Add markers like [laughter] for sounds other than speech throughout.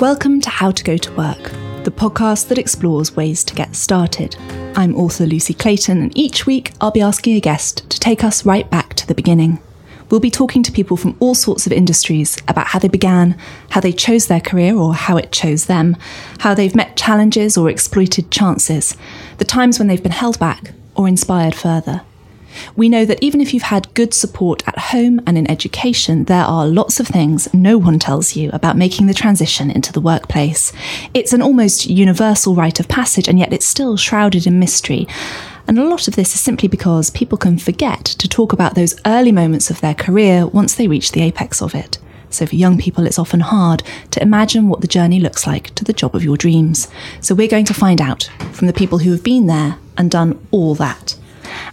Welcome to How to Go to Work, the podcast that explores ways to get started. I'm author Lucy Clayton, and each week I'll be asking a guest to take us right back to the beginning. We'll be talking to people from all sorts of industries about how they began, how they chose their career or how it chose them, how they've met challenges or exploited chances, the times when they've been held back or inspired further. We know that even if you've had good support at home and in education, there are lots of things no one tells you about making the transition into the workplace. It's an almost universal rite of passage, and yet it's still shrouded in mystery. And a lot of this is simply because people can forget to talk about those early moments of their career once they reach the apex of it. So, for young people, it's often hard to imagine what the journey looks like to the job of your dreams. So, we're going to find out from the people who have been there and done all that.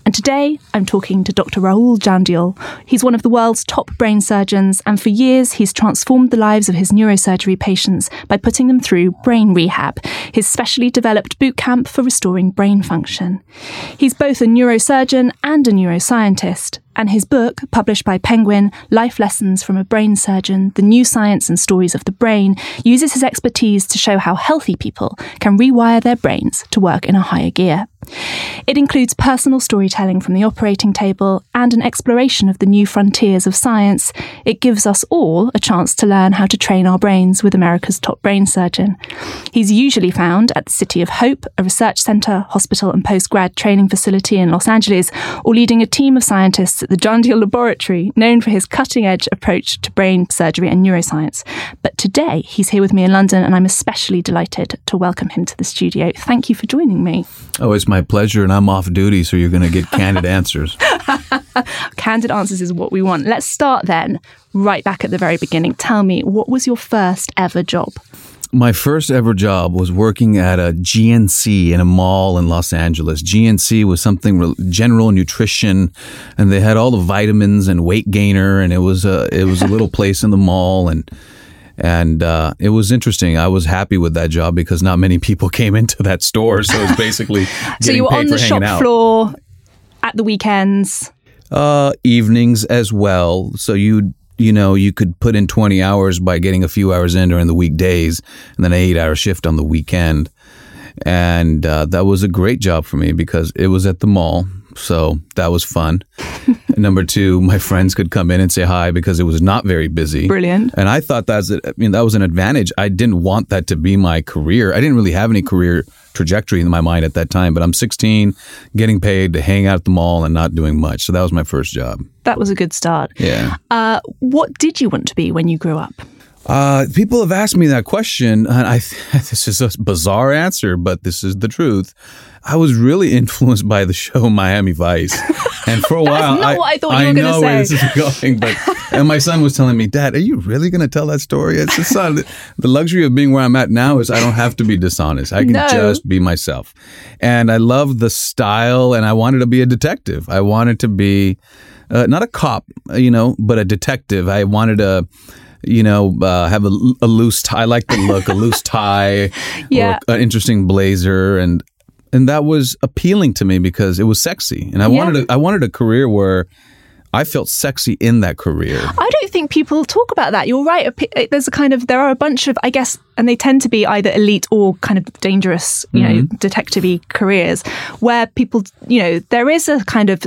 And today I'm talking to Dr. Rahul Jandial. He's one of the world's top brain surgeons, and for years he's transformed the lives of his neurosurgery patients by putting them through brain rehab, his specially developed boot camp for restoring brain function. He's both a neurosurgeon and a neuroscientist, and his book, published by Penguin, Life Lessons from a Brain Surgeon The New Science and Stories of the Brain, uses his expertise to show how healthy people can rewire their brains to work in a higher gear. It includes personal storytelling from the operating table and an exploration of the new frontiers of science. It gives us all a chance to learn how to train our brains with America's top brain surgeon. He's usually found at the City of Hope, a research centre, hospital, and postgrad training facility in Los Angeles, or leading a team of scientists at the Jandial Laboratory, known for his cutting edge approach to brain surgery and neuroscience. But today, he's here with me in London, and I'm especially delighted to welcome him to the studio. Thank you for joining me. Oh, it's my pleasure, and I'm off duty, so you're going to get candid [laughs] answers. candid answers is what we want. Let's start then, right back at the very beginning. Tell me, what was your first ever job? My first ever job was working at a GNC in a mall in Los Angeles. GNC was something general nutrition, and they had all the vitamins and weight gainer, and it was a it was a little [laughs] place in the mall, and and uh, it was interesting. I was happy with that job because not many people [laughs] came into that store, so it was basically [laughs] so you were on the shop out. floor at the weekends, uh, evenings as well. So you you know you could put in twenty hours by getting a few hours in during the weekdays, and then an eight hour shift on the weekend. And uh, that was a great job for me because it was at the mall so that was fun. [laughs] number two, my friends could come in and say hi because it was not very busy. Brilliant. And I thought that's, I mean, that was an advantage. I didn't want that to be my career. I didn't really have any career trajectory in my mind at that time, but I'm 16, getting paid to hang out at the mall and not doing much. So that was my first job. That was a good start. Yeah. Uh, what did you want to be when you grew up? Uh, people have asked me that question, and I [laughs] this is a bizarre answer, but this is the truth. I was really [laughs] influenced by the show Miami Vice, and for a [laughs] while, I, I, thought you were know where this is going. But and my son was telling me, Dad, are you really going to tell that story? It's just son. The luxury of being where I'm at now is I don't have to be dishonest. I can no. just be myself, and I love the style. And I wanted to be a detective. I wanted to be uh, not a cop, you know, but a detective. I wanted to you know, uh, have a, a, loose tie. I like the look, a loose [laughs] tie, yeah. an interesting blazer, and and that was appealing to me because it was sexy, and I yeah. wanted a, I wanted a career where I felt sexy in that career. I don't think people talk about that. You're right. There's a kind of there are a bunch of I guess, and they tend to be either elite or kind of dangerous, you mm-hmm. know, detective careers where people, you know, there is a kind of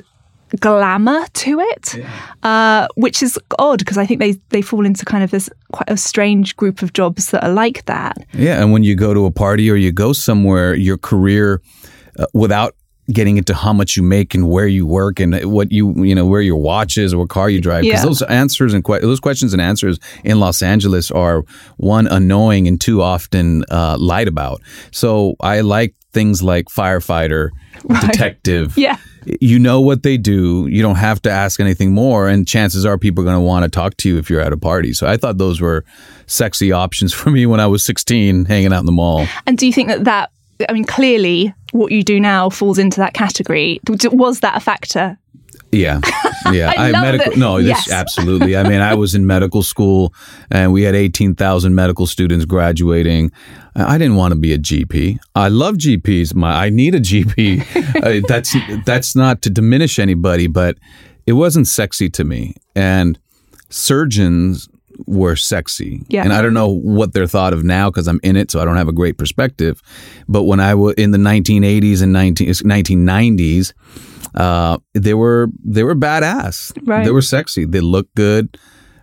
glamour to it, yeah. uh, which is odd because I think they, they fall into kind of this quite a strange group of jobs that are like that. Yeah, and when you go to a party or you go somewhere, your career uh, without getting into how much you make and where you work and what you you know where your watch is or what car you drive because yeah. those answers and que- those questions and answers in Los Angeles are one annoying and too often uh, lied about. So I like things like firefighter, right. detective. [laughs] Yeah you know what they do. You don't have to ask anything more. And chances are people are going to want to talk to you if you're at a party. So I thought those were sexy options [laughs] for me when I was 16, hanging out in the mall. And do you think that that, I mean, clearly what you do now falls into that category? Was that a factor? Yeah, [laughs] yeah. I, I medical. No, yes. this absolutely. I mean, I was in medical school, and we had eighteen thousand medical students graduating. I didn't want to be a GP. I love GPs. My, I need a GP. [laughs] uh, that's that's not to diminish anybody, but it wasn't sexy to me. And surgeons were sexy. Yeah. And I don't know what they're thought of now because I'm in it, so I don't have a great perspective. But when I was in the 1980s and 19, 1990s, uh, they were they were badass. Right. They were sexy. They looked good.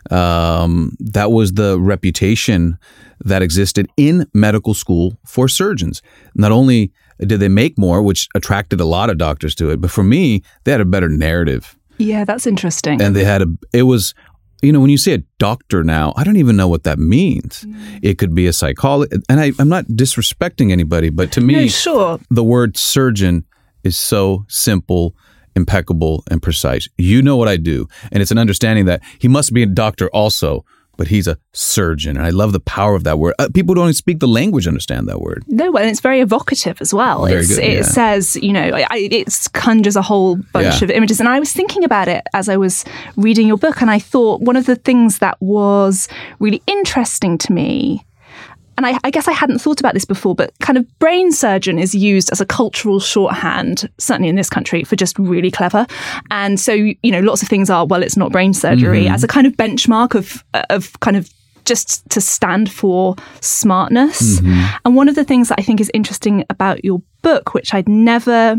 Um, that was the reputation that existed in medical school for surgeons. Not only did they make more, which attracted a lot of doctors to it, but for me, they had a better narrative. Yeah, that's interesting. And they had a, it was, you know, when you say a doctor now, I don't even know what that means. Mm. It could be a psychologist. And I, am not disrespecting anybody, but to me, no, sure. the word surgeon is so simple impeccable and precise. You know what I do. And it's an understanding that he must be a doctor also, but he's a surgeon. And I love the power of that word. Uh, people who don't speak the language understand that word. No, and it's very evocative as well. Very good, it yeah. says, you know, it conjures a whole bunch Yeah. of images. And I was thinking about it as I was reading your book, and I thought one of the things that was really interesting to me. And I, I guess I hadn't thought about this before, but kind of brain surgeon is used as a cultural shorthand, certainly in this country, for just really clever. And so, you know, lots of things are, well, it's not brain surgery mm-hmm. as a kind of benchmark of, of kind of just to stand for smartness. Mm-hmm. And one of the things that I think is interesting about your book, which I'd never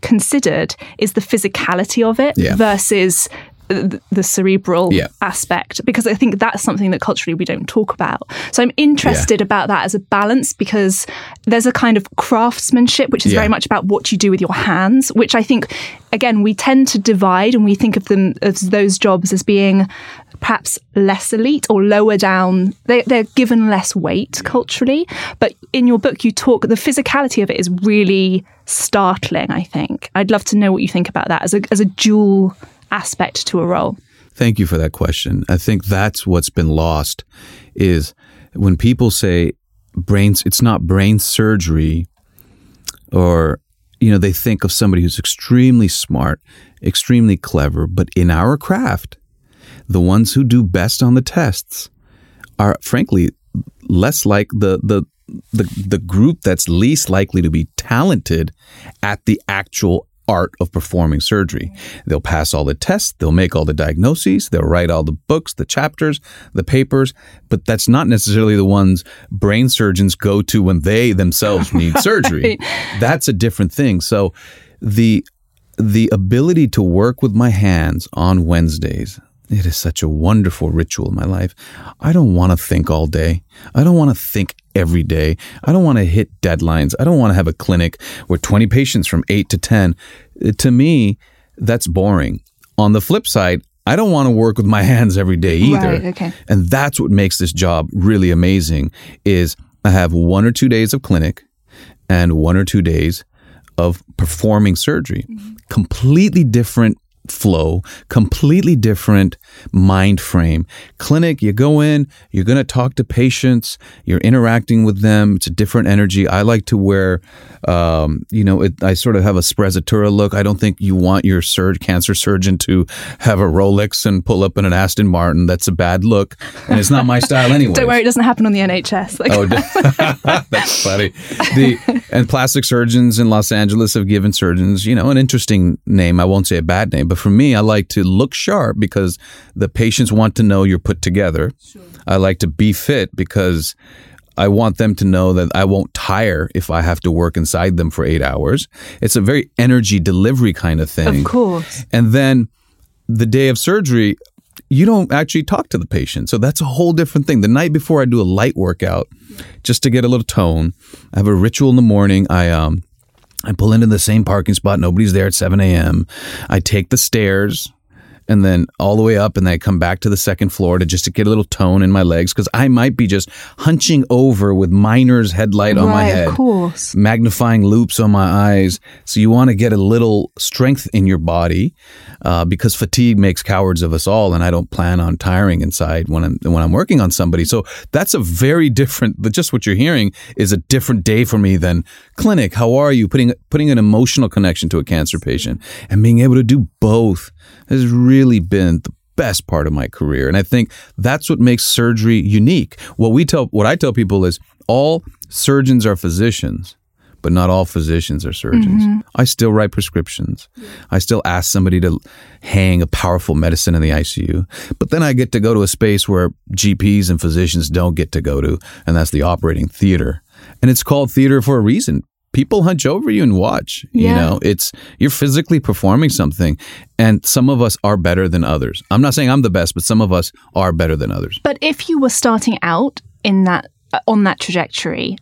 considered, is the physicality of it Yeah. versus the, the cerebral Yeah. aspect because I think that's something that culturally we don't talk about. So I'm interested about that as a balance because there's a kind of craftsmanship which is Yeah. very much about what you do with your hands, which I think again we tend to divide and we think of them as those jobs as being perhaps less elite or lower down. They, they're given less weight culturally. But in your book, you talk, the physicality of it is really startling, I think. I'd love to know what you think about that as a, as a dual aspect to a role. Thank you for that question. I think that's what's been lost is when people say brains it's not brain surgery or you know they think of somebody who's extremely smart, extremely clever, but in our craft, the ones who do best on the tests are frankly less like the the the, the group that's least likely to be talented at the actual art of performing surgery. They'll pass all the tests, they'll make all the diagnoses, they'll write all the books, the chapters, the papers, but that's not necessarily the ones brain surgeons go to when they themselves need [laughs] surgery. That's a different thing. So the the ability to work with my hands on Wednesdays, it is such a wonderful ritual in my life. I don't want to think all day. I don't want to think every day. I don't want to hit deadlines. I don't want to have a clinic where 20 patients from 8 to 10. Uh, To me, that's boring. On the flip side, I don't want to work with my [laughs] hands every day either. Right, okay. And that's what makes this job really amazing is I have one or two days of clinic and one or two days of performing surgery. Completely different flow, completely different mind frame. Clinic, you go in, you're going to talk to patients, you're interacting with them. It's a different energy. I like to wear, um, you know, it, I sort of have a sprezzatura look. I don't think you want your cancer surgeon to have a Rolex and pull up in an Aston Martin. That's a bad look. And it's not my style [laughs] anyway. Don't worry, it doesn't happen on the NHS. Like, Oh, [laughs] that's funny. The and plastic surgeons in Los Angeles have given surgeons, you know, an interesting name. I won't say a bad name, but for me, I like to look sharp because the patients want to know you're put together. I like to be fit because I want them to know that I won't tire if I have to work inside them for eight hours. It's a very energy delivery kind of thing. of course. And then the day of surgery, you don't actually talk to the patient. So that's a whole different thing. The night before I do a light workout just to get a little tone. I have a ritual in the morning. I um I pull into the same parking spot. Nobody's there at 7 a.m. I take the stairs and then all the way up and then I come back to the second floor to just to get a little tone in my legs because I might be just hunching over with miner's headlight on my head of course. magnifying loupes on my eyes. So you want to get a little strength in your body uh, because fatigue makes cowards of us all, and I don't plan on tiring inside when I'm when I'm working on somebody. So that's a very different. but Just what you're hearing is a different day for me than clinic. How are you? Putting putting an emotional connection to a cancer patient and being able to do both is really been the best part of my career and i think that's what makes surgery unique what we tell what i tell people is all surgeons are physicians but not all physicians are surgeons. Mm-hmm. I still write prescriptions. I still ask somebody to hang a powerful medicine in the ICU. But then I get to go to a space where GPs and physicians don't get to go to, and that's the operating theater. And it's called theater for a reason people hunch over you and watch. Yeah. You know, it's you're physically performing something, and some of us are better than others. I'm not saying I'm the best, but some of us are better than others. But if you were starting out in that uh, on that trajectory,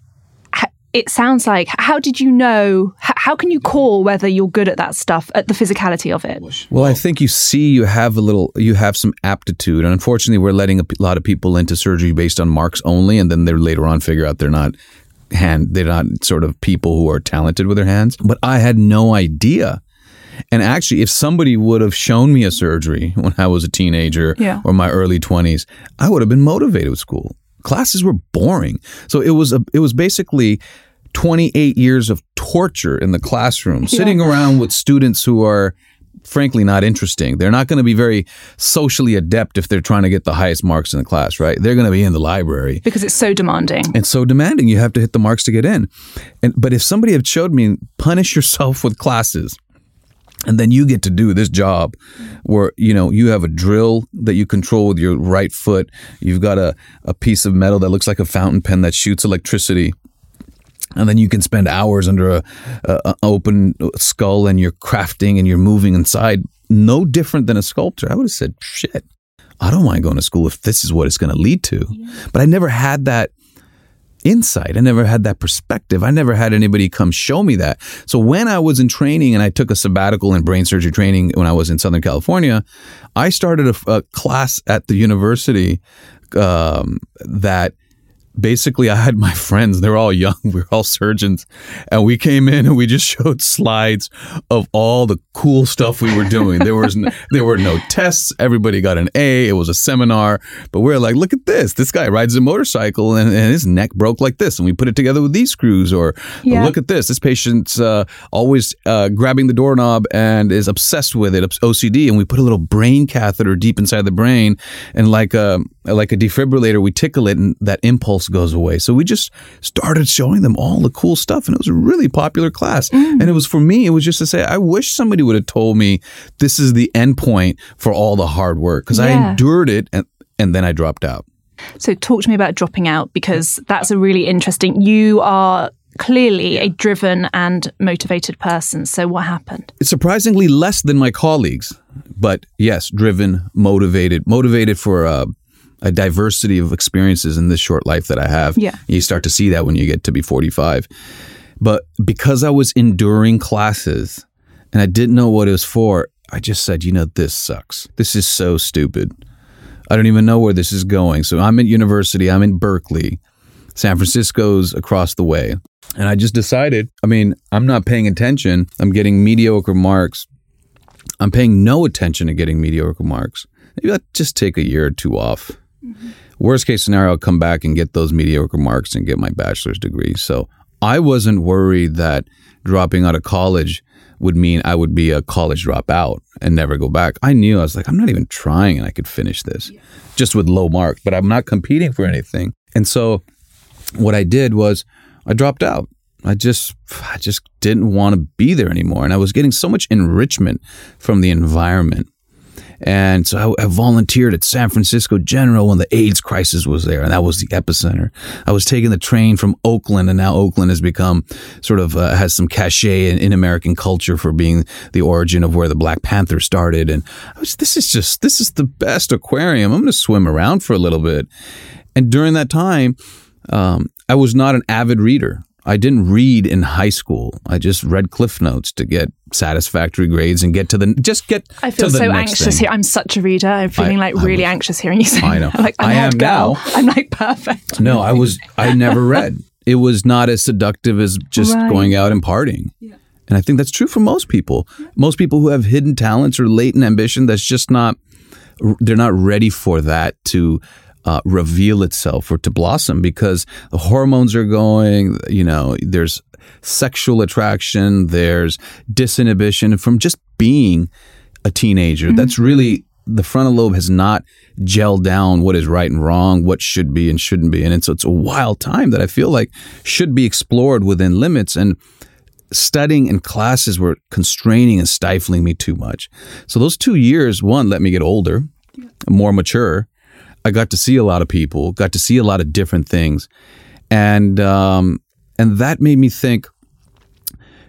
it sounds like how did you know how can you call whether you're good at that stuff at the physicality of it well i think you see you have a little you have some aptitude and unfortunately we're letting a lot of people into surgery based on marks only and then they later on figure out they're not hand they're not sort of people who are talented with their hands but i had no idea and actually if somebody would have shown me a surgery when i was a teenager yeah. or my early 20s i would have been motivated with school classes were boring so it was a it was basically 28 years of torture in the classroom yeah. sitting around with students who are frankly not interesting. They're not going to be very socially adept if they're trying to get the highest marks in the class, right? They're going to be in the library because it's so demanding. It's so demanding. You have to hit the marks to get in. And but if somebody had showed me punish yourself with classes and then you get to do this job where you know you have a drill that you control with your right foot you've got a, a piece of metal that looks like a fountain pen that shoots electricity and then you can spend hours under a, a, open skull and you're crafting and you're moving inside. No different than a sculptor. I would have said shit i don't mind going to school if this is what it's going to lead to. Yeah. but i never had that insight. I never had that perspective. I never had anybody come show me that. So when i was in training and i took a sabbatical in brain surgery training when i was in southern california i started a, a class at the university um, that basically I had my friends, they're all young, [laughs] we are all surgeons, and we came in and we just [laughs] showed slides of all the cool stuff we were doing. There was no, [laughs] there were no tests, everybody got an A, it was a seminar, but we are like, look at this. This guy rides a motorcycle and, and his neck broke like this and we put it together with these screws or yeah. look at this. This patient's uh, always uh, grabbing the doorknob and is obsessed with it, OCD, and we put a little brain catheter deep inside the brain and like a like a defibrillator, we tickle it and that impulse goes away. So we just started showing them all the cool stuff, and it was a really popular class. Mm. And it was for me, it was just to say, I wish somebody would have told me this is the end point for all the hard work because yeah. I endured it and, and then I dropped out. So talk to me about dropping out because that's a really interesting. You are clearly a driven and motivated person. So what happened? It's surprisingly less than my colleagues, but yes, driven, motivated, motivated for uh, a diversity of experiences in this short life that I have. Yeah. You start to see that when you get to be 45. But because I was enduring classes and I didn't know what it was for, I just said, you know, this sucks. This is so stupid. I don't even know where this is going. So I'm at university, I'm in Berkeley. San Francisco's across the way. And I just decided, I mean, I'm not paying attention. I'm getting mediocre marks. I'm paying no attention to getting mediocre marks. Maybe I'll just take a year or two off Mm-hmm. Worst case scenario, I'll come back and get those mediocre marks and get my bachelor's degree. So I wasn't worried that dropping out of college would mean I would be a college dropout and never go back. I knew I was like, I'm not even trying and I could finish this yeah. just with low marks, but I'm not competing for anything. And so what I did was I dropped out. I just I just didn't want to be there anymore and I was getting so much enrichment from the environment and so I, I, volunteered at San Francisco General when the AIDS crisis was there, and that was the epicenter. I was taking the train from Oakland, and now Oakland has become sort of uh, has some cachet in, in, American culture for being the origin of where the Black Panther started. And I was, this is just this is the best aquarium. I'm going to swim around for a little bit. And during that time, um, I was not an avid reader. I didn't read in high school. I just read Cliff Notes to get satisfactory grades and get to the just get. I feel so anxious thing. here. I'm such a reader. I'm feeling I, like really anxious hearing you say. I know. [laughs] like I'm I am girl. now. [laughs] I'm like perfect. No, I was. I never read. It was not as seductive as just right. going out and partying. Yeah. And I think that's true for most people. Most people who have hidden talents or latent ambition, that's just not. They're not ready for that to uh, reveal itself or to blossom because the hormones are going, you know, there's sexual attraction, there's disinhibition from just being a teenager. Mm-hmm. That's really the frontal lobe has not gelled down what is right and wrong, what should be and shouldn't be. And so it's a wild time that I feel like should be explored within limits. And studying in classes were constraining and stifling me too much. So those two years, one, let me get older, more mature. I got to see a lot of people, got to see a lot of different things. And, um, and that made me think,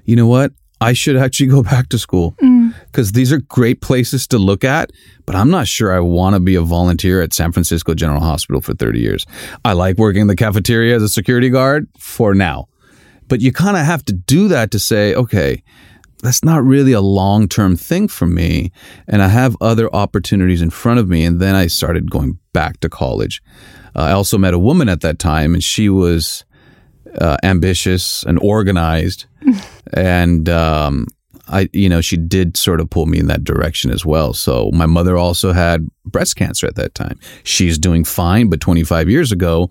you know what? I should actually go [laughs] back to school because mm. these are great places to look at, but I'm not sure I want to be a volunteer at San Francisco General Hospital for 30 years. I like working in the cafeteria as a security guard for now. But you kind of have to do that to say, okay, that's not really a long term thing for me. And I have other opportunities in front of me. And then I started going back to college. Uh, I also met a woman at that time, and she was uh, ambitious and organized. [laughs] and um, I, you know, she did sort of pull me in that direction as well. So my mother also had breast cancer at that time. She's doing fine, but 25 years ago,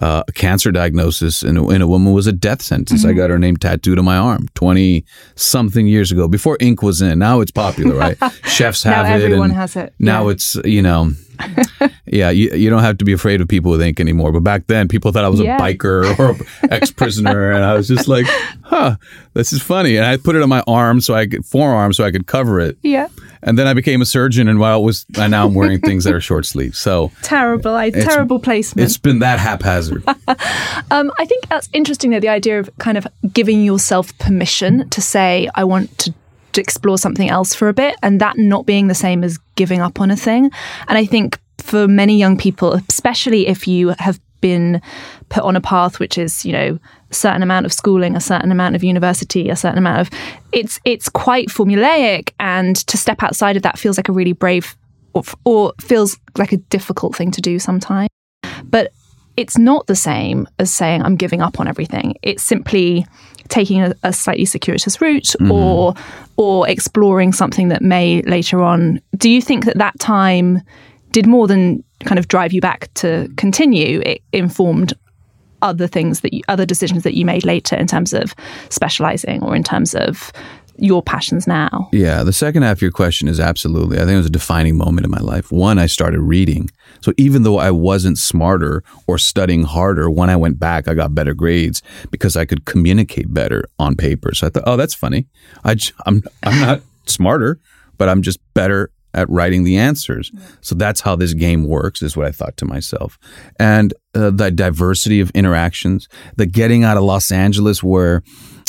uh, a cancer diagnosis in a, in a, woman was a death sentence. Mm-hmm. I got her name tattooed on my arm 20 something years ago before ink was in. Now it's popular, right? [laughs] Chefs have now it. Everyone has it. Now yeah. it's, you know, [laughs] yeah, you, you don't have to be afraid of people with ink anymore. But back then, people thought I was yeah. a biker or ex prisoner. [laughs] and I was just like, huh, this is funny. And I put it on my arm so I could, forearm so I could cover it. Yeah. And then I became a surgeon, and while it was, and now I'm wearing things that are short sleeve. So [laughs] terrible, I, terrible placement. It's been that haphazard. um, I think that's interesting, though, the idea of kind of giving yourself permission to say, I want to to explore something else for a bit and that not being the same as giving up on a thing. And I think for many young people, especially if you have been put on a path which is, you know, a certain amount of schooling, a certain amount of university, a certain amount of it's it's quite formulaic and to step outside of that feels like a really brave or, or feels like a difficult thing to do sometimes. But it's not the same as saying I'm giving up on everything. It's simply taking a, a slightly circuitous route mm-hmm. or or exploring something that may later on. Do you think that that time did more than kind of drive you back to continue? It informed other things that you, other decisions that you made later in terms of specializing or in terms of your passions now? Yeah, the second half of your question is absolutely. I think it was a defining moment in my life. One, I started reading. So even though I wasn't smarter or studying harder, when I went back, I got better grades because I could communicate better on paper. So I thought, oh, that's funny. I, I'm, I'm not [laughs] smarter, but I'm just better at writing the answers. So that's how this game works, is what I thought to myself. And uh, the diversity of interactions, the getting out of Los Angeles where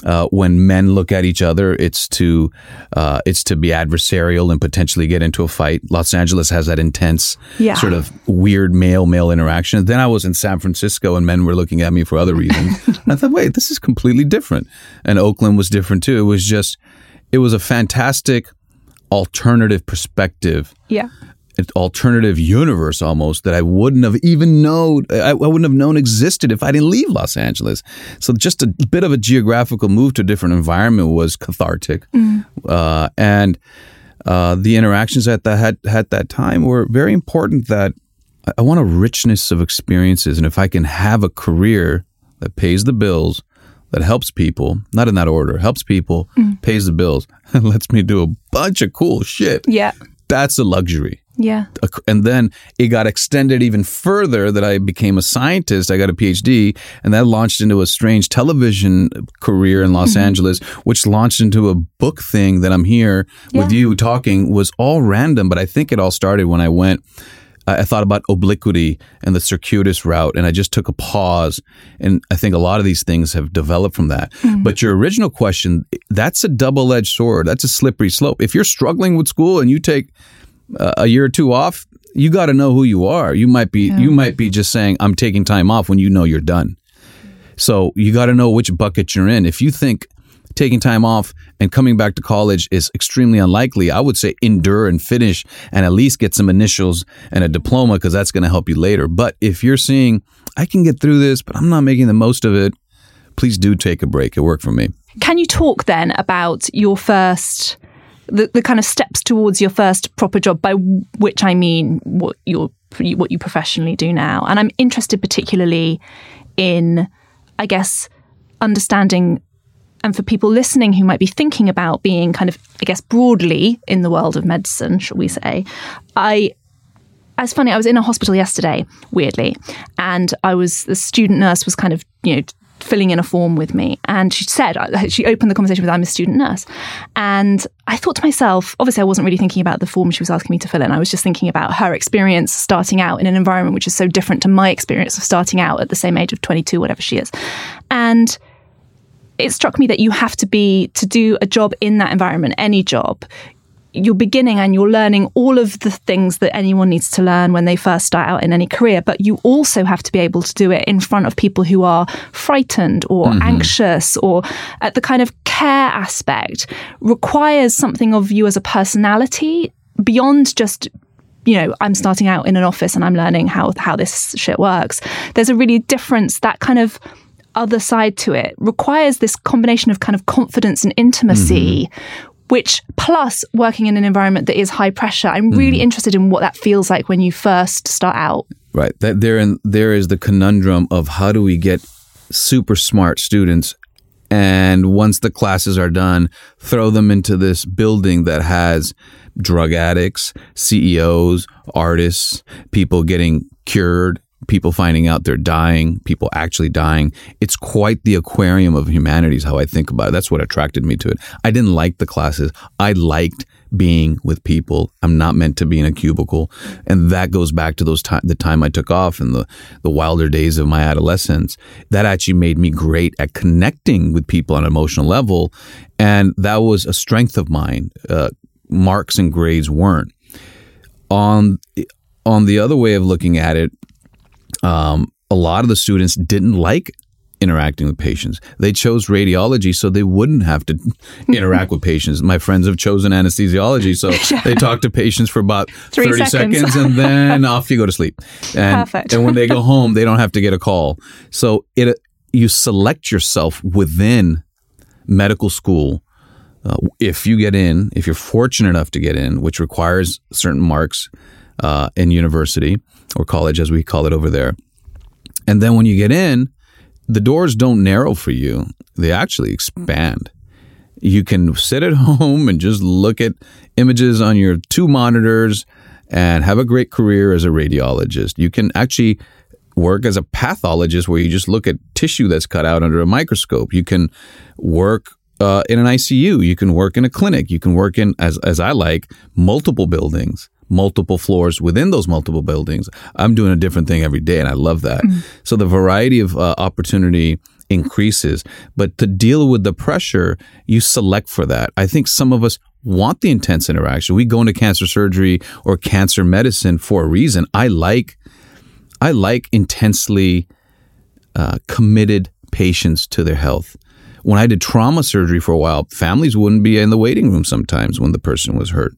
uh, when men look at each other, it's to uh, it's to be adversarial and potentially get into a fight. Los Angeles has that intense yeah. sort of weird male male interaction. Then I was in San Francisco and men were looking at me for other reasons. [laughs] I thought, wait, this is completely different. And Oakland was different too. It was just it was a fantastic alternative perspective. Yeah alternative universe almost that I wouldn't have even known I, I, wouldn't have known existed if I didn't leave Los Angeles. So just a bit of a geographical move to a different environment was cathartic, mm. uh, and uh, the interactions at that had at that time were very important. That I want a richness of experiences, and if I can have a career that pays the bills. That helps people, not in that order, helps people, mm. pays the bills, [laughs] and lets me do a bunch of cool shit. Yeah. That's a luxury. Yeah. And then it got extended even further that I became a scientist. I got a PhD, and that launched into a strange television career in Los mm-hmm. Angeles, which launched into a book thing that I'm here yeah. with you talking was all random, but I think it all started when I went. I thought about obliquity and the circuitous route, and I just took a pause. And I think a lot of these things have developed from that. Mm-hmm. But your original question, that's a double edged sword. That's a slippery slope. If you're struggling with school and you take a year or two off, you got to know who you are. You might be yeah. you might be just saying I'm taking time off when you know you're done. So you got to know which bucket you're in. If you think taking time off and coming back to college is extremely unlikely, I would say endure and finish and at least get some initials and a diploma because that's going to help you later. But if you're seeing I can get through this, but I'm not making the most of it, please do take a break. It worked for me. Can you talk then about your first the, the kind of steps towards your first proper job, by which I mean what you what you professionally do now. And I'm interested particularly in, I guess, understanding and for people listening who might be thinking about being kind of, I guess, broadly in the world of medicine, shall we say, I it's funny. I was in a hospital yesterday, weirdly, and I was the student nurse was kind of you know filling in a form with me. And she said, she opened the conversation with, I'm a student nurse. And I thought to myself, obviously, I wasn't really thinking about the form she was asking me to fill in. I was just thinking about her experience starting out in an environment which is so different to my experience of starting out at the same age of 22, whatever she is. And it struck me that you have to be, to do a job in that environment, any job, you're beginning and you're learning all of the things that anyone needs to learn when they first start out in any career, but you also have to be able to do it in front of people who are frightened or mm-hmm. anxious or at the kind of care aspect requires something of you as a personality beyond just you know, I'm starting out in an office and I'm learning how how this shit works. There's a really difference that kind of other side to it requires this combination of kind of confidence and intimacy, mm-hmm which plus working in an environment that is high pressure. I'm really mm. interested in what that feels like when you first start out. Right. That there in, there is the conundrum of how do we get super smart students and once the classes are done, throw them into this building that has drug addicts, CEOs, artists, people getting cured, people finding out they're dying, people actually dying. It's quite the aquarium of humanities, how I think about it. That's what attracted me to it. I didn't like the classes. I liked being with people. I'm not meant to be in a cubicle. And that goes back to those time, the time I took off and the, the wilder days of my adolescence. That actually made me great at connecting with people on an emotional level. And that was a strength of mine. Uh, marks and grades weren't. On, on the other way of looking at it, um, a lot of the students didn't like interacting with patients. They chose radiology so they wouldn't have to [laughs] interact with patients. My friends have chosen anesthesiology, so [laughs] yeah. they talk to patients for about Three 30 seconds, seconds and then [laughs] off you go to sleep. And, Perfect. and when they go home, they don't have to get a call. So it you select yourself within medical school. Uh, if you get in, if you're fortunate enough to get in, which requires certain marks uh, in university, or college as we call it over there. And then when you get in, the doors don't narrow for you, they actually expand. You can sit at [laughs] home and just look at images on your two monitors and have a great career as a radiologist. You can actually work as a pathologist where you just look at tissue that's cut out under a microscope. You can work uh, in an ICU. You can work in a clinic. You can work in, as, as I like, multiple buildings multiple floors within those multiple buildings. I'm doing a different thing every day, and I love that. Mm. So the variety of uh, opportunity increases. But to deal with the pressure, you select for that. I think some of us want the intense interaction. We go into cancer surgery or cancer medicine for a reason. I like, I like intensely uh, committed patients to their health. When I did trauma surgery for a while, families wouldn't be in the waiting room sometimes when the person was hurt.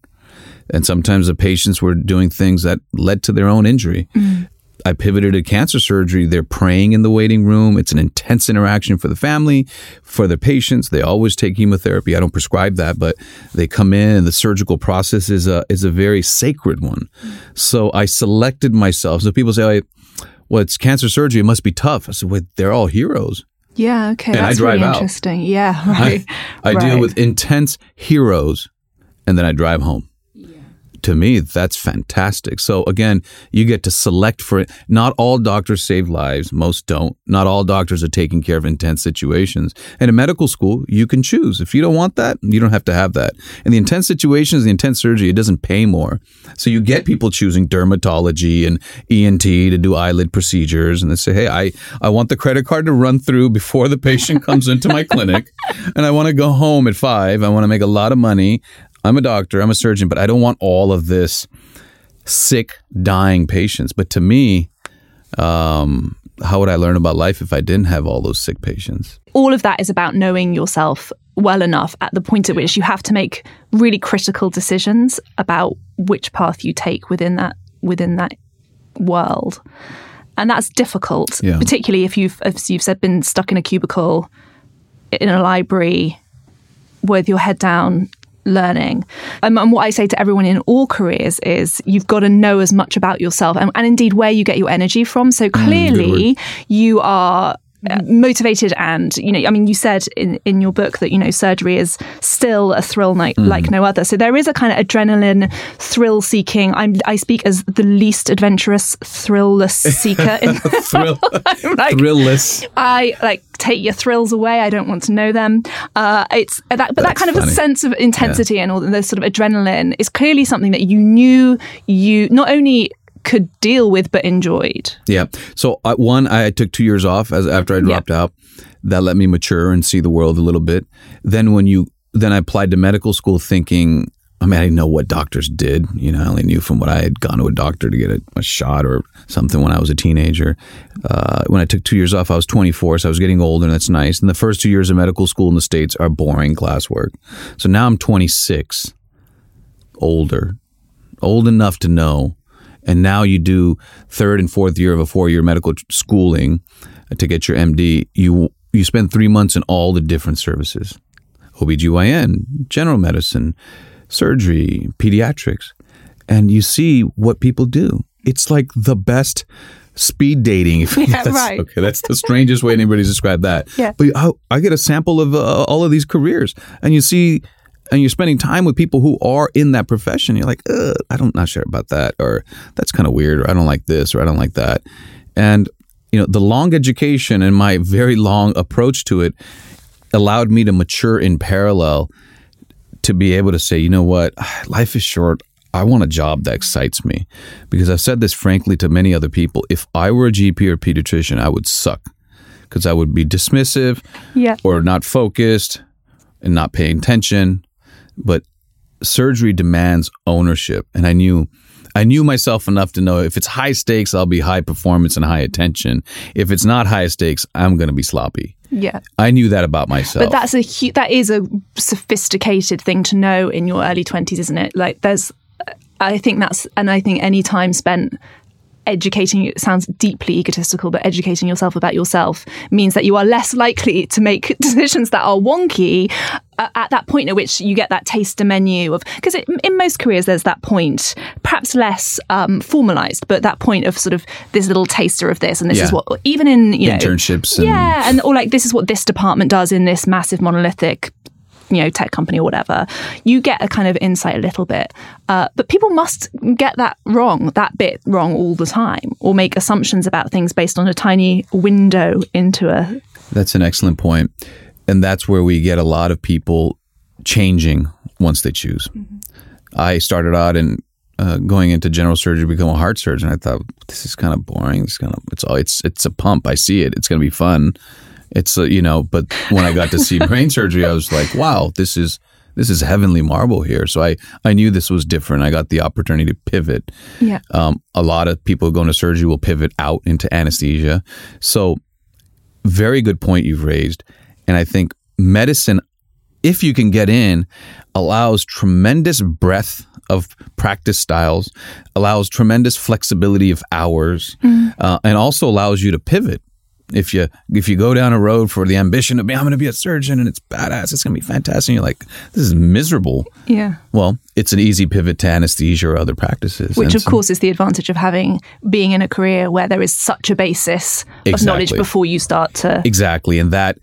And sometimes the patients were doing things that led to their own injury. Mm. I pivoted to cancer surgery. They're praying in the waiting room. It's an intense interaction for the family, for the patients. They always take chemotherapy. I don't prescribe that, but they come in and the surgical process is a is a very sacred one. So I selected myself. So people say, "Well, it's cancer surgery. It must be tough." I said, "Well, they're all heroes." Yeah, okay. And that's I drive really interesting. Yeah, right. I, I right. deal with intense heroes and then I drive home to me, that's fantastic. So again, you get to select for it. Not all doctors save lives. Most don't. Not all doctors are taking care of intense situations. And in medical school, you can choose. If you don't want that, you don't have to have that. And the intense situations, the intense surgery, it doesn't pay more. So you get people choosing dermatology and ENT to do eyelid procedures. And they say, hey, I, I want the credit card to run through before the patient comes into my clinic. And I want to go home at five. I want to make a lot of money. I'm a doctor, I'm a surgeon, but I don't want all of this sick, dying patients. But to me, um, how would I learn about life if I didn't have all those sick patients? All of that is about knowing yourself well enough at the point at which you have to make really critical decisions about which path you take within that within that world. And that's difficult, yeah. particularly if you've as you've said been stuck in a cubicle in a library with your head down learning. Um, and what I say to everyone in all careers is you've got to know as much about yourself and, and indeed where you get your energy from. So mm, clearly, mm, you are motivated and you know i mean you said in, in your book that you know surgery is still a thrill like, mm. like no other. So there is a kind of adrenaline thrill seeking. I'm i speak as the least adventurous thrillless [laughs] seeker in [laughs] Thrill, [laughs] like, thrillless i like take your thrills away. I don't want to know them. Uh, it's that but That's that kind of funny. a sense of intensity yeah. and all the sort of adrenaline is clearly something that you knew you not only could deal with but enjoyed. Yeah. So uh, one, I took two years off as after I dropped out. That let me mature and see the world a little bit. Then when you then I applied to medical school thinking. I mean, I didn't know what doctors did. You know, I only knew from what I had gone to a doctor to get a, a shot or something when I was a teenager. Uh, when I took two years off, I was 24, so I was getting older, and that's nice. And the first two years of medical school in the States are boring classwork. So now I'm 26, older, old enough to know and now you do third and fourth year of a four year medical schooling to get your MD, you you spend three months in all the different services OBGYN, general medicine, surgery, pediatrics, and you see what people do. It's like the best speed dating. [laughs] Yeah, right. Okay, that's the strangest way anybody's described that. Yeah. But I, I get a sample of uh, all of these careers, and you see and you're spending time with people who are in that profession, you're like, I don't not sure about that, or that's kind of weird, or I don't like this, or I don't like that. And you know, the long education and my very long approach to it allowed me to mature in parallel to be able to say, you know what, [sighs] life is short. I want a job that excites me. Because I've said this frankly to many other people. If I were a GP or pediatrician, I would suck because I would be dismissive yeah. or not focused and not paying attention but surgery demands ownership. And i knew i knew myself enough to know if it's high stakes i'll be high performance and high attention. If it's not high stakes i'm going to be sloppy. Yeah. I knew that about myself. But that's a hu- that is a sophisticated thing to know in your early 20s isn't it? Like there's i think that's and i think any time spent educating it sounds deeply egotistical but educating yourself about yourself means that you are less likely to make [laughs] decisions that are wonky uh, at that point at which you get that taster menu of because in most careers there's that point perhaps less um, formalized but that point of sort of this little taster of this and this yeah. is what even in you know internships and... yeah and or like this is what this department does in this massive monolithic you know tech company or whatever you get a kind of insight a little bit. Uh, but people must get that wrong that bit wrong all the time or make assumptions about things based on a tiny window into a that's an excellent point. And that's where we get a lot of people changing once they choose. Mm-hmm. i started out in uh, going into general surgery to become a heart surgeon. I thought this is kind of boring. It's kind of it's all it's it's a pump. I see it. It's going to be fun it's uh, you know, but when I got to see [laughs] brain surgery, I was like, wow, this is this is heavenly marble here. So I I knew this was different. I got the opportunity to pivot. Yeah. Um, a lot of people going to surgery will pivot out into anesthesia. So very good point you've raised, and I think medicine, if you can get in, allows tremendous breadth of practice styles, allows tremendous flexibility of hours, mm. uh, and also allows you to pivot if you if you go down a road for the ambition of me, I'm going to be a surgeon and it's badass, it's going to be fantastic. And you're like, this is miserable. Yeah. Well, it's an easy pivot to anesthesia or other practices. Which, and of so, course, is the advantage of having being in a career where there is such a basis exactly. of knowledge before you start to exactly, and that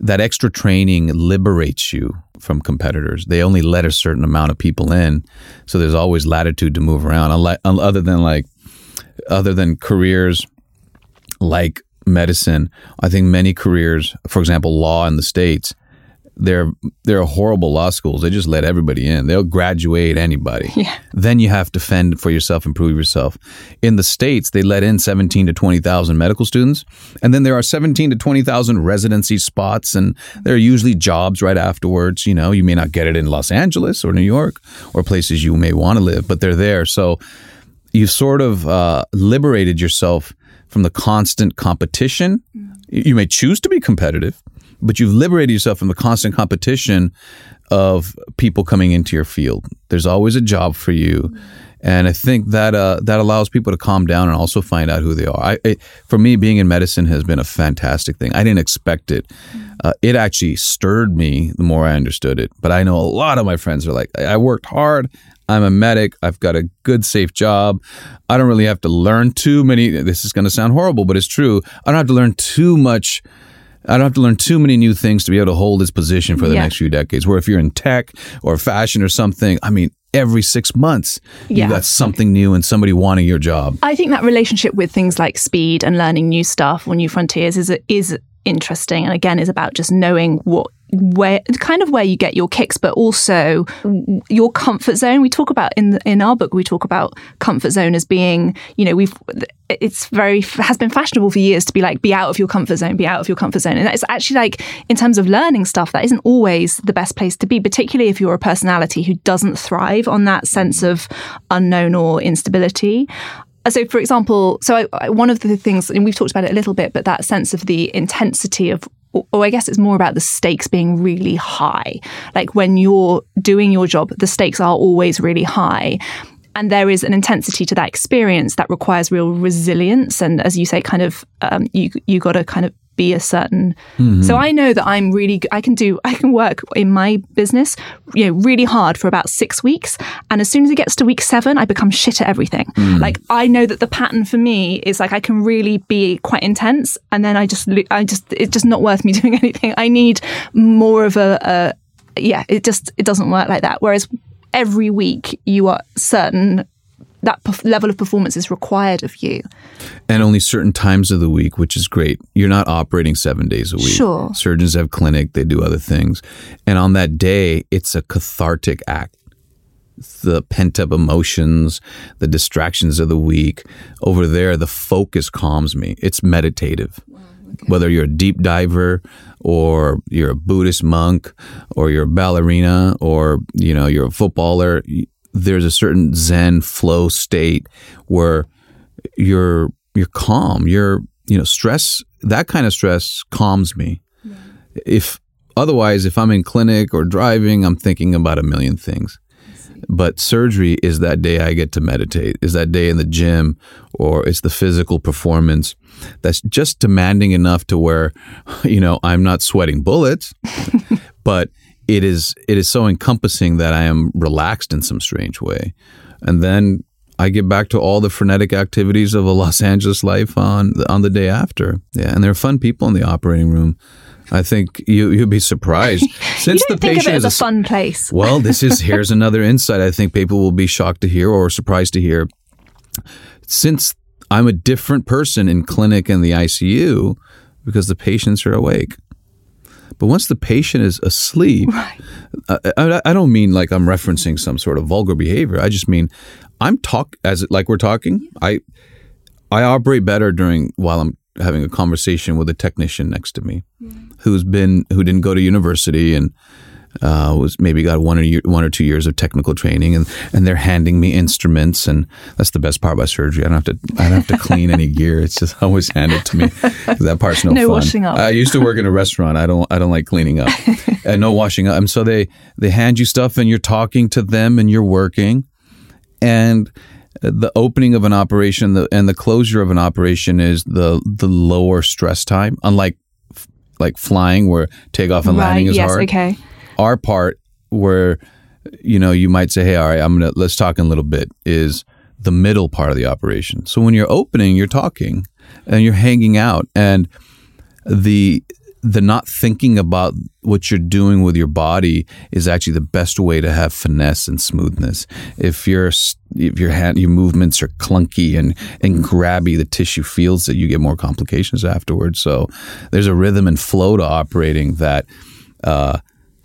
that extra training liberates you from competitors. They only let a certain amount of people in, so there's always latitude to move around. Other than like other than careers like medicine, I think many careers, for example, law in the states, they're they're horrible law schools. They just let everybody in. They'll graduate anybody. [laughs] Yeah. Then you have to fend for yourself, improve yourself. In the states, they let in seventeen to twenty thousand medical students, and then there are seventeen to twenty thousand residency spots, and there are usually jobs right afterwards. You know, you may not get it in Los Angeles or New York or places you may want to live, but they're there. So you've sort of uh, liberated yourself from the constant competition. Mm. You may choose to be competitive, but you've liberated yourself from the constant competition of people coming into your field. There's always a job for you. Mm. And I think that uh, that allows people to calm down and also find out who they are. I, it, for me, being in medicine has been a fantastic thing. I didn't expect it. Mm. Uh, it actually stirred me the more I understood it. But I know a lot of my friends are like, I worked hard. I'm a medic. I've got a good, safe job. I don't really have to learn too many. This is going to sound horrible, but it's true. I don't have to learn too much. I don't have to learn too many new things to be able to hold this position for the yeah. next few decades. Where if you're in tech or fashion or something, I mean, every six months yeah. you got something new and somebody wanting your job. I think that relationship with things like speed and learning new stuff or new frontiers is is interesting and again is about just knowing what where kind of where you get your kicks, but also your comfort zone. We talk about in in our book, we talk about comfort zone as being, you know, we've it's very has been fashionable for years to be like be out of your comfort zone, be out of your comfort zone, and it's actually like in terms of learning stuff, that isn't always the best place to be, particularly if you're a personality who doesn't thrive on that sense of unknown or instability so for example so I, I, one of the things and we've talked about it a little bit but that sense of the intensity of or I guess it's more about the stakes being really high. Like when you're doing your job, the stakes are always really high. And there is an intensity to that experience that requires real resilience. And as you say, kind of, um, you you got to kind of be a certain. Mm-hmm. So I know that I'm really, I can do, I can work in my business, you know, really hard for about six weeks. And as soon as it gets to week seven, I become shit at everything. Mm. Like I know that the pattern for me is like I can really be quite intense. And then I just, I just, it's just not worth me [laughs] doing anything. I need more of a, a yeah, it just, it doesn't work like that. Whereas every week you are certain that level of performance is required of you. And only certain times of the week, which is great. You're not operating seven days a week. Sure. Surgeons have clinic, they do other things. And on that day, it's a cathartic act. The pent up emotions, the distractions of the week. Over there, the focus calms me. It's meditative. okay. Whether you're a deep diver or you're a Buddhist monk or you're a ballerina or you know you're a footballer there's a certain zen flow state where you're you're calm you're you know stress that kind of stress calms me. Yeah. if otherwise if i'm in clinic or driving i'm thinking about a million things. But surgery is that day i get to meditate is that day in the gym or it's the physical performance that's just demanding enough to where [laughs] you know i'm not sweating bullets [laughs] but it is it is so encompassing that I am relaxed in some strange way, and then I get back to all the frenetic activities of a Los Angeles life on the, on the day after. Yeah, and there are fun people in the operating room. I think you you'd be surprised [laughs] since the patient is a, a fun place. well, this is [laughs] here's another insight. I think people will be shocked to hear or surprised to hear. Since I'm a different person in clinic and the ICU because the patients are awake. But once the patient is asleep, right. I, I, don't mean like I'm referencing some sort of vulgar behavior. I just mean I'm talk as like we're talking. I I operate better during while I'm having a conversation with a technician next to me, yeah. who's been who didn't go to university and uh, was maybe got one or year, one or two years of technical training, and and they're handing me instruments, and that's the best part about surgery. I don't have to I don't have to clean any [laughs] gear. It's just always handed to me. That part's no, no fun. washing up. I used to work in a restaurant. I don't I don't like cleaning up, [laughs] and no washing up. And so they they hand you stuff, and you're talking to them, and you're working, and the opening of an operation the, and the closure of an operation is the the lower stress time unlike like flying where takeoff and right, landing is yes, hard okay our part where you know you might say hey all right i'm gonna let's talk in a little bit is the middle part of the operation so when you're opening you're talking and you're hanging out and the the not thinking about what you're doing with your body is actually the best way to have finesse and smoothness. If your if your hand your movements are clunky and and grabby, the tissue feels that you get more complications afterwards. So there's a rhythm and flow to operating that uh,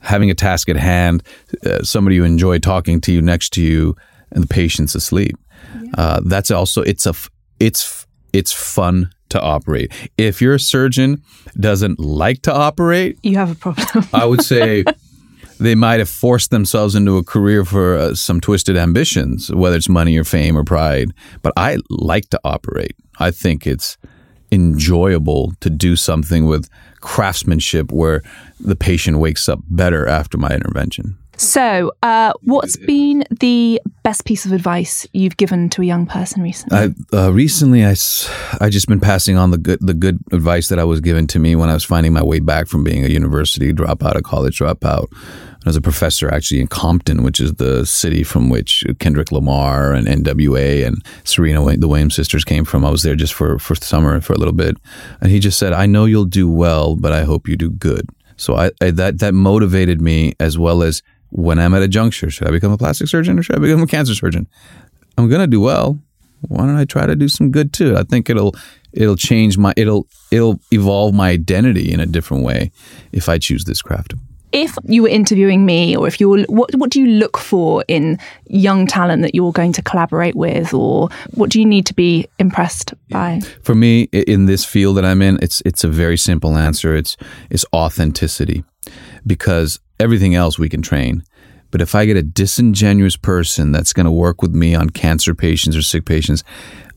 having a task at hand, uh, somebody you enjoy talking to you next to you, and the patient's asleep. Yeah. Uh, that's also it's a it's it's fun to operate. If your surgeon doesn't like to operate, you have a problem. I would [laughs] say they might have forced themselves into a career for uh, some twisted ambitions, whether it's money or fame or pride. But I like to operate. I think it's enjoyable to do something with craftsmanship where the patient wakes up better after my intervention. So, uh, what's been the best piece of advice you've given to a young person recently? I, uh, recently, I, I just been passing on the good the good advice that I was given to me when I was finding my way back from being a university dropout, a college dropout. I was a professor actually in Compton, which is the city from which Kendrick Lamar and NWA and Serena, the Williams sisters, came from. I was there just for for summer for a little bit, and he just said, "I know you'll do well, but I hope you do good." So I, I that that motivated me as well as when I'm at a juncture. Should I become a plastic surgeon or should I become a cancer surgeon? I'm gonna do well. Why don't I try to do some good too? I think it'll it'll change my it'll it'll evolve my identity in a different way if I choose this craft. If you were interviewing me, or if you were, what what do you look for in young talent that you're going to collaborate with, or what do you need to be impressed by? For me, in this field that I'm in, it's it's a very simple answer. It's it's authenticity, because everything else we can train. But if I get a disingenuous person that's going to work with me on cancer patients or sick patients,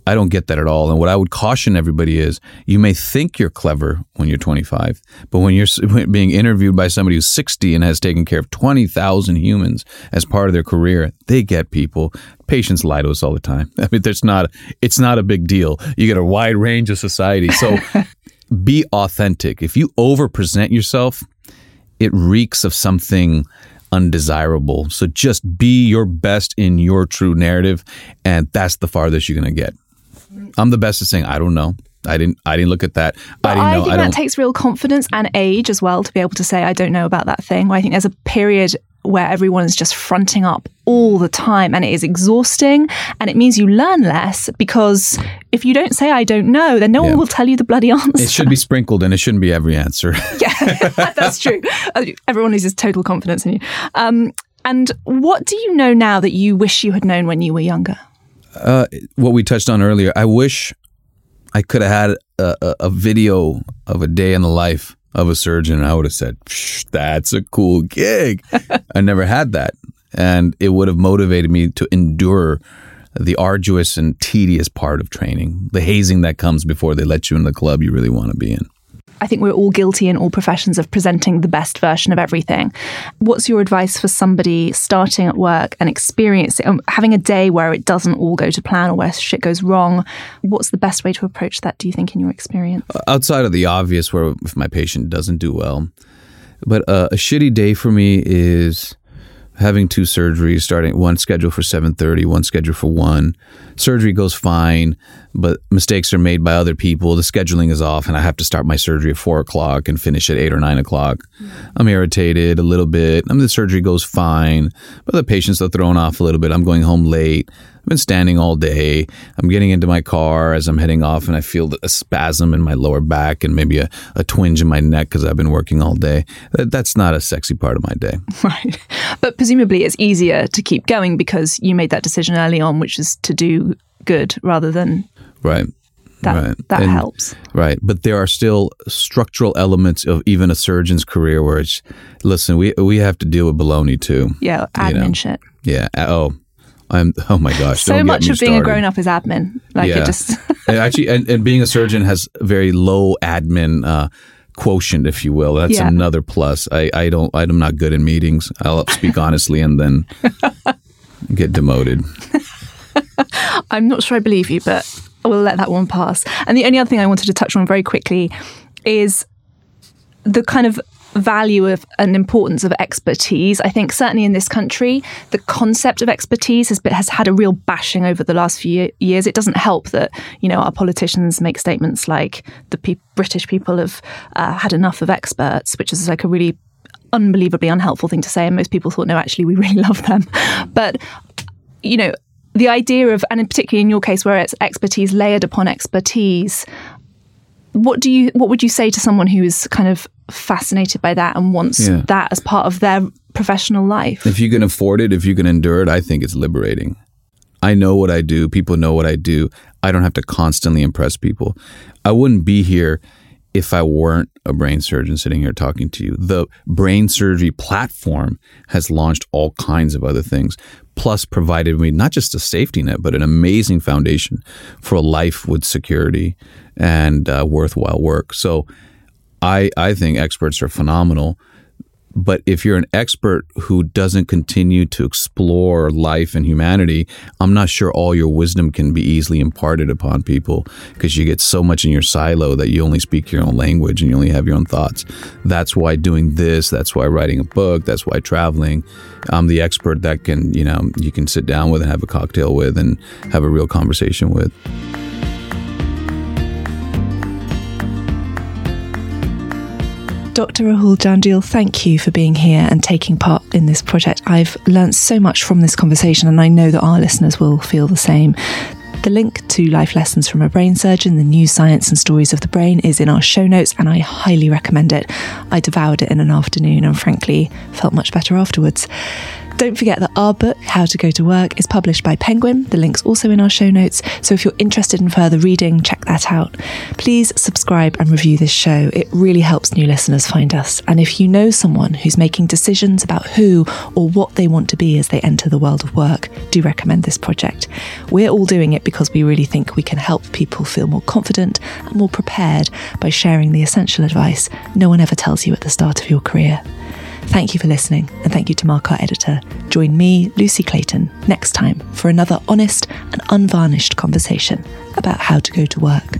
I don't get that at all. And what I would caution everybody is you may think you're clever when you're 25, but when you're [laughs] being interviewed by somebody who's 60 and has taken care of 20,000 humans as part of their career, they get people. Patients lie to us all the time. [laughs] I mean, there's not, it's not a big deal. You get a wide range of society. So [laughs] be authentic. If you over present yourself, it reeks of something undesirable. So just be your best in your true narrative, and that's the farthest you're to get. I'm the best at saying I don't know. I didn't. I didn't look at that. But I didn't I know. think I that takes real confidence and age as well to be able to say I don't know about that thing. I think there's a period where everyone is just fronting up all the time and it is exhausting and it means you learn less because if you don't say I don't know, then no Yeah. one will tell you the bloody answer. it should be sprinkled, and it shouldn't be every answer. [laughs] yeah, [laughs] that's true. Everyone loses total confidence in you. Um, and what do you know now that you wish you had known when you were younger? uh, what we touched on earlier. I wish I could have had a, a, a video of a day in the life of a surgeon. I would have said, "Psh, "That's a cool gig." [laughs] I never had that, and it would have motivated me to endure the arduous and tedious part of training, the hazing that comes before they let you in the club you really want to be in. I think we're all guilty in all professions of presenting the best version of everything. What's your advice for somebody starting at work and experiencing um, having a day where it doesn't all go to plan or where shit goes wrong? What's the best way to approach that? Do you think, in your experience? outside of the obvious where if my patient doesn't do well but uh, a shitty day for me is having two surgeries starting one scheduled for 7.30 one scheduled for 1 surgery goes fine but mistakes are made by other people. The scheduling is off and i have to start my surgery at 4 o'clock and finish at 8 or 9 o'clock. Mm-hmm. I'm irritated a little bit. I mean, the surgery goes fine but the patients are thrown off a little bit. I'm going home late I've been standing all day. I'm getting into my car as I'm heading off, and I feel a spasm in my lower back and maybe a, a twinge in my neck because I've been working all day. That, that's not a sexy part of my day. [laughs] Right. But presumably it's easier to keep going because you made that decision early on, which is to do good rather than Right. that. Right. That And- helps. Right. But there are still structural elements of even a surgeon's career where it's, listen, we, we have to deal with baloney too. Yeah, admin know. shit. Yeah. Uh, oh, I'm, [laughs] oh my gosh. So don't get much of being a grown up is admin. Like Yeah. it just. [laughs] And actually, and, and being a surgeon has very low admin uh, quotient, if you will. That's Yeah. another plus. I, I don't. I'm not good in meetings. I'll speak [laughs] honestly and then get demoted. I'm not sure I believe you, but we'll let that one pass. And the only other thing I wanted to touch on very quickly is the kind of value of and importance of expertise. I think certainly in this country, the concept of expertise has has had a real bashing over the last few years. It doesn't help that you know our politicians make statements like the pe- British people have uh, had enough of experts, which is like a really unbelievably unhelpful thing to say. And most people thought, no, actually, we really [laughs] love them. But you know, the idea of, and particularly in your case where it's expertise layered upon expertise, what do you, what would you say to someone who is kind of fascinated by that and wants Yeah. that as part of their professional life? If you can afford it, if you can endure it, I think it's liberating. I know what I do. People know what I do. I don't have to constantly impress people. I wouldn't be here if I weren't a brain surgeon sitting here talking to you. The brain surgery platform has launched all kinds of other things, plus provided me not just a safety net, but an amazing foundation for a life with security and uh, worthwhile work. So I, I think experts are phenomenal But if you're an expert who doesn't continue to explore life and humanity, I'm not sure all your wisdom can be easily imparted upon people because you get so much in your silo that you only speak your own language and you only have your own thoughts. That's why doing this, that's why writing a book, that's why traveling. I'm the expert that can, you know, you can sit down with and have a cocktail with and have a real conversation with. Dr. Rahul Jandial, thank you for being here and taking part in this project. I've learned so much from this conversation, and I know that our listeners will feel the same. The link to Life Lessons from a Brain Surgeon, the new science and stories of the brain, is in our show notes, and I highly recommend it. I devoured it in an afternoon and frankly felt much better afterwards. Don't forget that our book, How to Go to Work, is published by Penguin. The link's also in our show notes. So if you're interested in further reading, check that out. Please subscribe and review this show. It really helps new listeners find us. And if you know someone who's making decisions about who or what they want to be as they enter the world of work, do recommend this project. We're all doing it because we really think we can help people feel more confident and more prepared by sharing the essential advice no one ever tells you at the start of your career. Thank you for listening, and thank you to Mark, our editor. Join me, Lucy Clayton, next time for another honest and unvarnished conversation about how to go to work.